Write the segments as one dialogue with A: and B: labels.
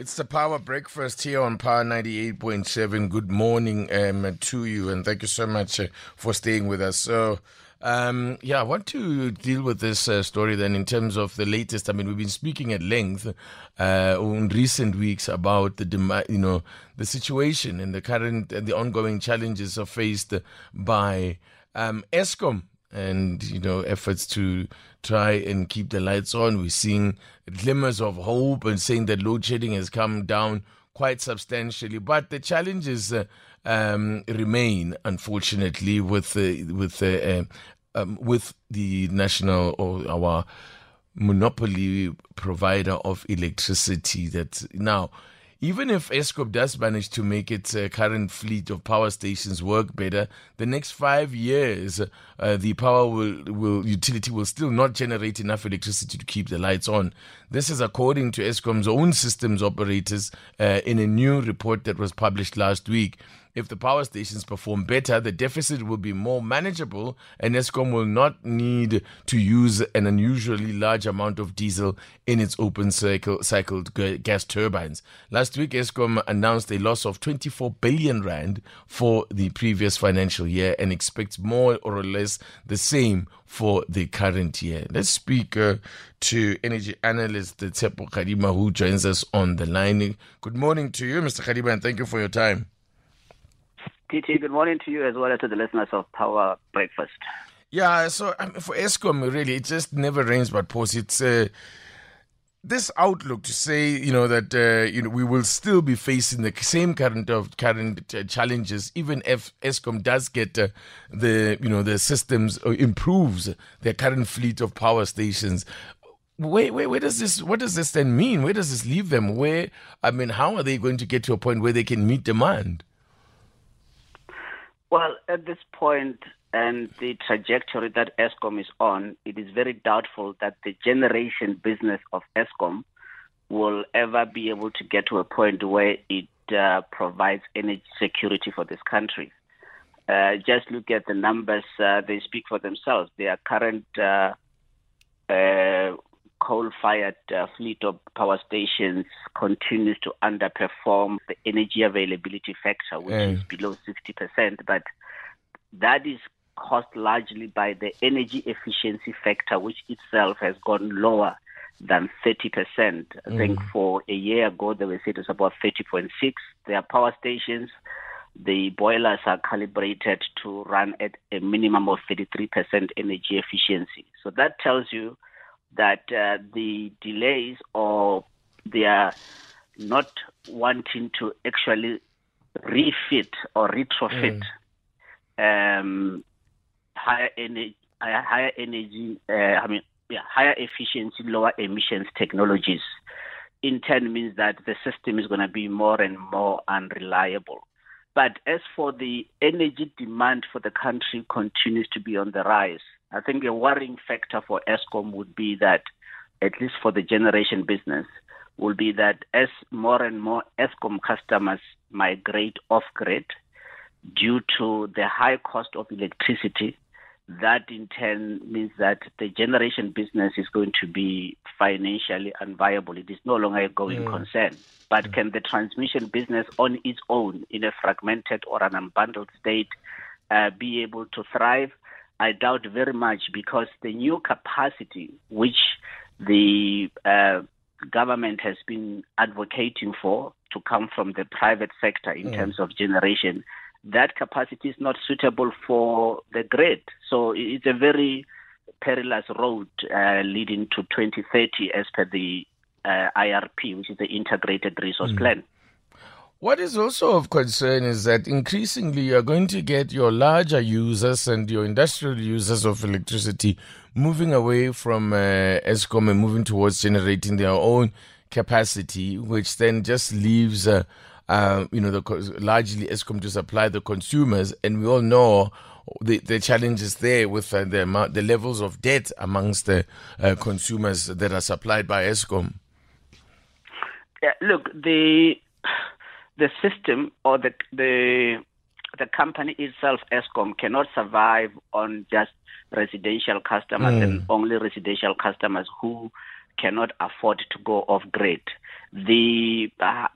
A: It's the Power Breakfast here on Power 98.7. Good morning um, to you, and thank you so much uh, for staying with us. So, um, yeah, I want to deal with this uh, story then in terms of the latest. I mean, we've been speaking at length uh, in recent weeks about the demand, you know, the situation and the current and the ongoing challenges are faced by um, Eskom and you know efforts to try and keep the lights on. We're seeing glimmers of hope and saying that load shedding has come down quite substantially, but the challenges uh, um, remain, unfortunately, with uh, with uh, um, with the national or our monopoly provider of electricity. That now even if Eskom does manage to make its uh, current fleet of power stations work better, the next five years, uh, the power will, will utility will still not generate enough electricity to keep the lights on. This is according to Eskom's own systems operators uh, in a new report that was published last week. If the power stations perform better, the deficit will be more manageable and Eskom will not need to use an unusually large amount of diesel in its open cycle, cycled gas turbines. Last week, Eskom announced a loss of 24 billion rand for the previous financial year and expects more or less the same for the current year. Let's speak uh, to energy analyst Tshepo Kgadima, who joins us on the line. Good morning to you, Mr. Kgadima, and thank you for your time.
B: TT, good morning to you as well as to the listeners of Power Breakfast.
A: Yeah, so um, for Eskom, really, it just never rains but pours. It's uh, this outlook to say, you know, that uh, you know we will still be facing the same current of current uh, challenges, even if Eskom does get uh, the you know the systems uh, improves their current fleet of power stations. Where, where, where does this what does this then mean? Where does this leave them? Where I mean, how are they going to get to a point where they can meet demand?
B: Well, at this point and the trajectory that Eskom is on, it is very doubtful that the generation business of Eskom will ever be able to get to a point where it uh, provides energy security for this country. Uh, just look at the numbers; uh, they speak for themselves. Their current uh, uh, coal-fired uh, fleet of power stations continues to underperform the energy availability factor, which mm. is below 60%. But that is caused largely by the energy efficiency factor, which itself has gone lower than 30%. I mm. think for a year ago, they were said it was about 30.6. Their power stations, the boilers are calibrated to run at a minimum of 33% energy efficiency. So that tells you that uh, the delays or they are not wanting to actually refit or retrofit mm. um, higher energy, higher energy, uh, I mean, yeah, higher efficiency, lower emissions technologies. In turn, means that the system is going to be more and more unreliable. But as for the energy demand for the country continues to be on the rise, I think a worrying factor for Eskom would be that, at least for the generation business, will be that as more and more Eskom customers migrate off grid due to the high cost of electricity, that in turn means that the generation business is going to be financially unviable. It is no longer a going mm. concern. But mm. can the transmission business on its own, in a fragmented or an unbundled state, uh, be able to thrive? I doubt very much because the new capacity which the uh, government has been advocating for to come from the private sector in mm. terms of generation, that capacity is not suitable for the grid. So it's a very perilous road uh, leading to 2030 as per the uh, IRP, which is the Integrated Resource mm. Plan.
A: What is also of concern is that increasingly you're going to get your larger users and your industrial users of electricity moving away from uh, Eskom and moving towards generating their own capacity, which then just leaves, uh, uh, you know, the, largely Eskom to supply the consumers. And we all know the, the challenges there with uh, the amount, the levels of debt amongst the uh, consumers that are supplied by Eskom?
B: Yeah, look, the the system or the the the company itself, Eskom, cannot survive on just residential customers mm. and only residential customers who cannot afford to go off grid. The uh,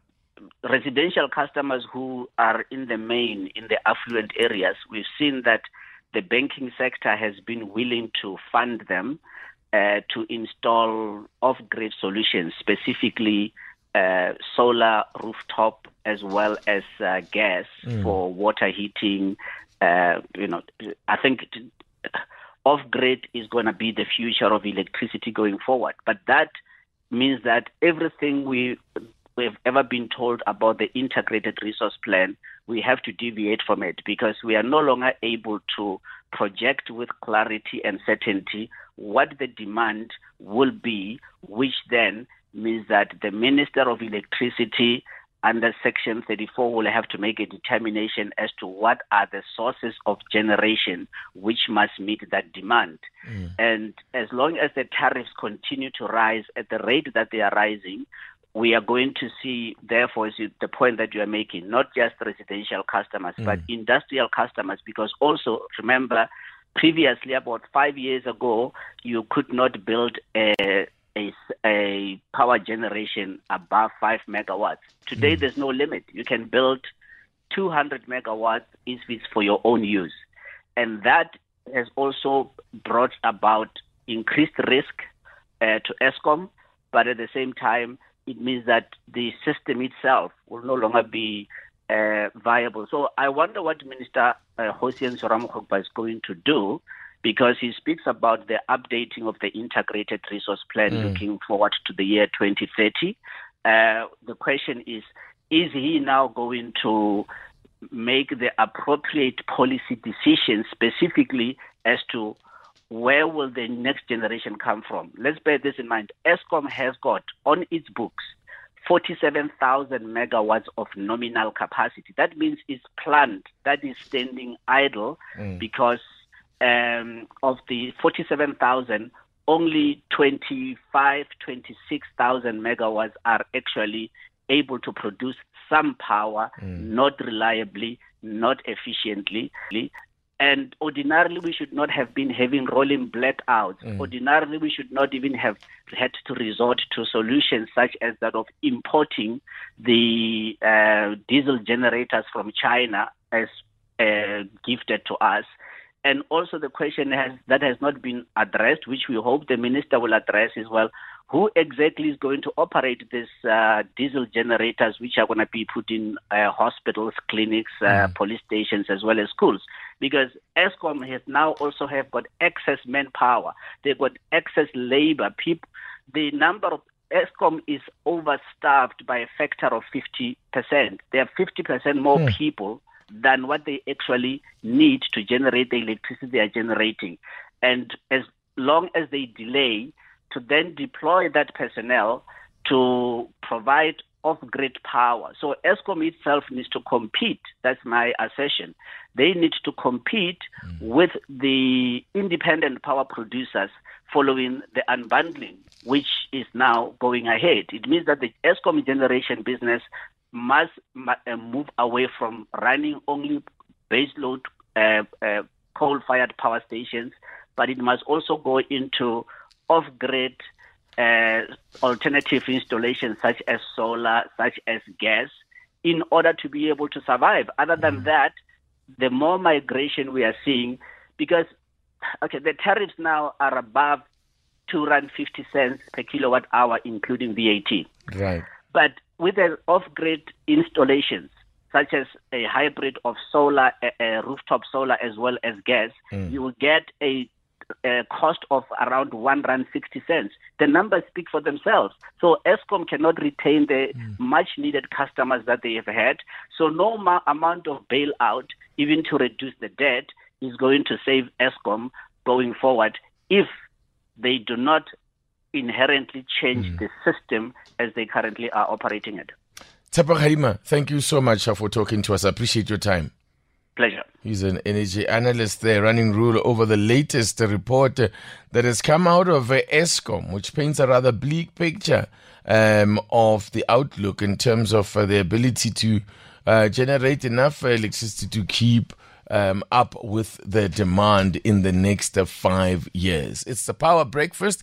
B: residential customers who are in the main, in the affluent areas, we've seen that the banking sector has been willing to fund them uh, to install off grid solutions, specifically uh, solar rooftop as well as uh, gas mm. for water heating. Uh, you know, I think off grid is going to be the future of electricity going forward. But that means that everything we we've ever been told about the integrated resource plan, we have to deviate from it because we are no longer able to project with clarity and certainty what the demand will be, which then means that the Minister of Electricity under Section 34 will have to make a determination as to what are the sources of generation which must meet that demand. Mm. And as long as the tariffs continue to rise at the rate that they are rising, we are going to see, therefore, is the point that you are making, not just residential customers, mm. but industrial customers, because also remember, previously, about five years ago, you could not build a a, a power generation above 5 megawatts. Today, mm. there's no limit. You can build 200 megawatts it's for your own use. And that has also brought about increased risk uh, to Eskom, but at the same time, it means that the system itself will no longer be uh, viable. So I wonder what Minister uh, Kgosientsho Ramokgopa is going to do because he speaks about the updating of the integrated resource plan mm. looking forward to the year 2030. Uh, the question is, is he now going to make the appropriate policy decisions specifically as to where will the next generation come from? Let's bear this in mind. Eskom has got on its books 47,000 megawatts of nominal capacity. That means it's plant that is standing idle mm. because um, of the 47,000, only 25, 26,000 megawatts are actually able to produce some power, mm. not reliably, not efficiently. And ordinarily, we should not have been having rolling blackouts. Mm. Ordinarily, we should not even have had to resort to solutions such as that of importing the uh, diesel generators from China as uh, gifted to us and also the question has that has not been addressed, which we hope the minister will address as well. Who exactly is going to operate these uh, diesel generators, which are going to be put in uh, hospitals, clinics, uh, mm. police stations, as well as schools? Because Eskom has now also have got excess manpower. They've got excess labor. People, the number of Eskom is overstaffed by a factor of 50%. There are 50% more mm. people than what they actually need to generate the electricity they are generating. And as long as they delay to then deploy that personnel to provide off grid power. So Eskom itself needs to compete. That's my assertion. They need to compete mm. with the independent power producers following the unbundling, which is now going ahead. It means that the Eskom generation business must uh, move away from running only baseload uh, uh, coal-fired power stations, but it must also go into off-grid uh, alternative installations such as solar, such as gas, in order to be able to survive. Other than mm. that, the more migration we are seeing, because okay, the tariffs now are above two rand fifty cents per kilowatt hour, including VAT.
A: Right.
B: But with the off-grid installations, such as a hybrid of solar, rooftop solar as well as gas, mm. you will get a, a, cost of around one rand sixty cents. The numbers speak for themselves. So Eskom cannot retain the mm. much-needed customers that they have had. So no ma- amount of bailout, even to reduce the debt, is going to save Eskom going forward if they do not inherently change mm. the system as they currently are operating it.
A: Tshepo Kgadima, thank you so much for talking to us. I appreciate your time.
B: Pleasure.
A: He's an energy analyst there, running rule over the latest report uh, that has come out of uh, Eskom, which paints a rather bleak picture um, of the outlook in terms of uh, the ability to uh, generate enough electricity to keep um, up with the demand in the next uh, five years. It's the Power Breakfast.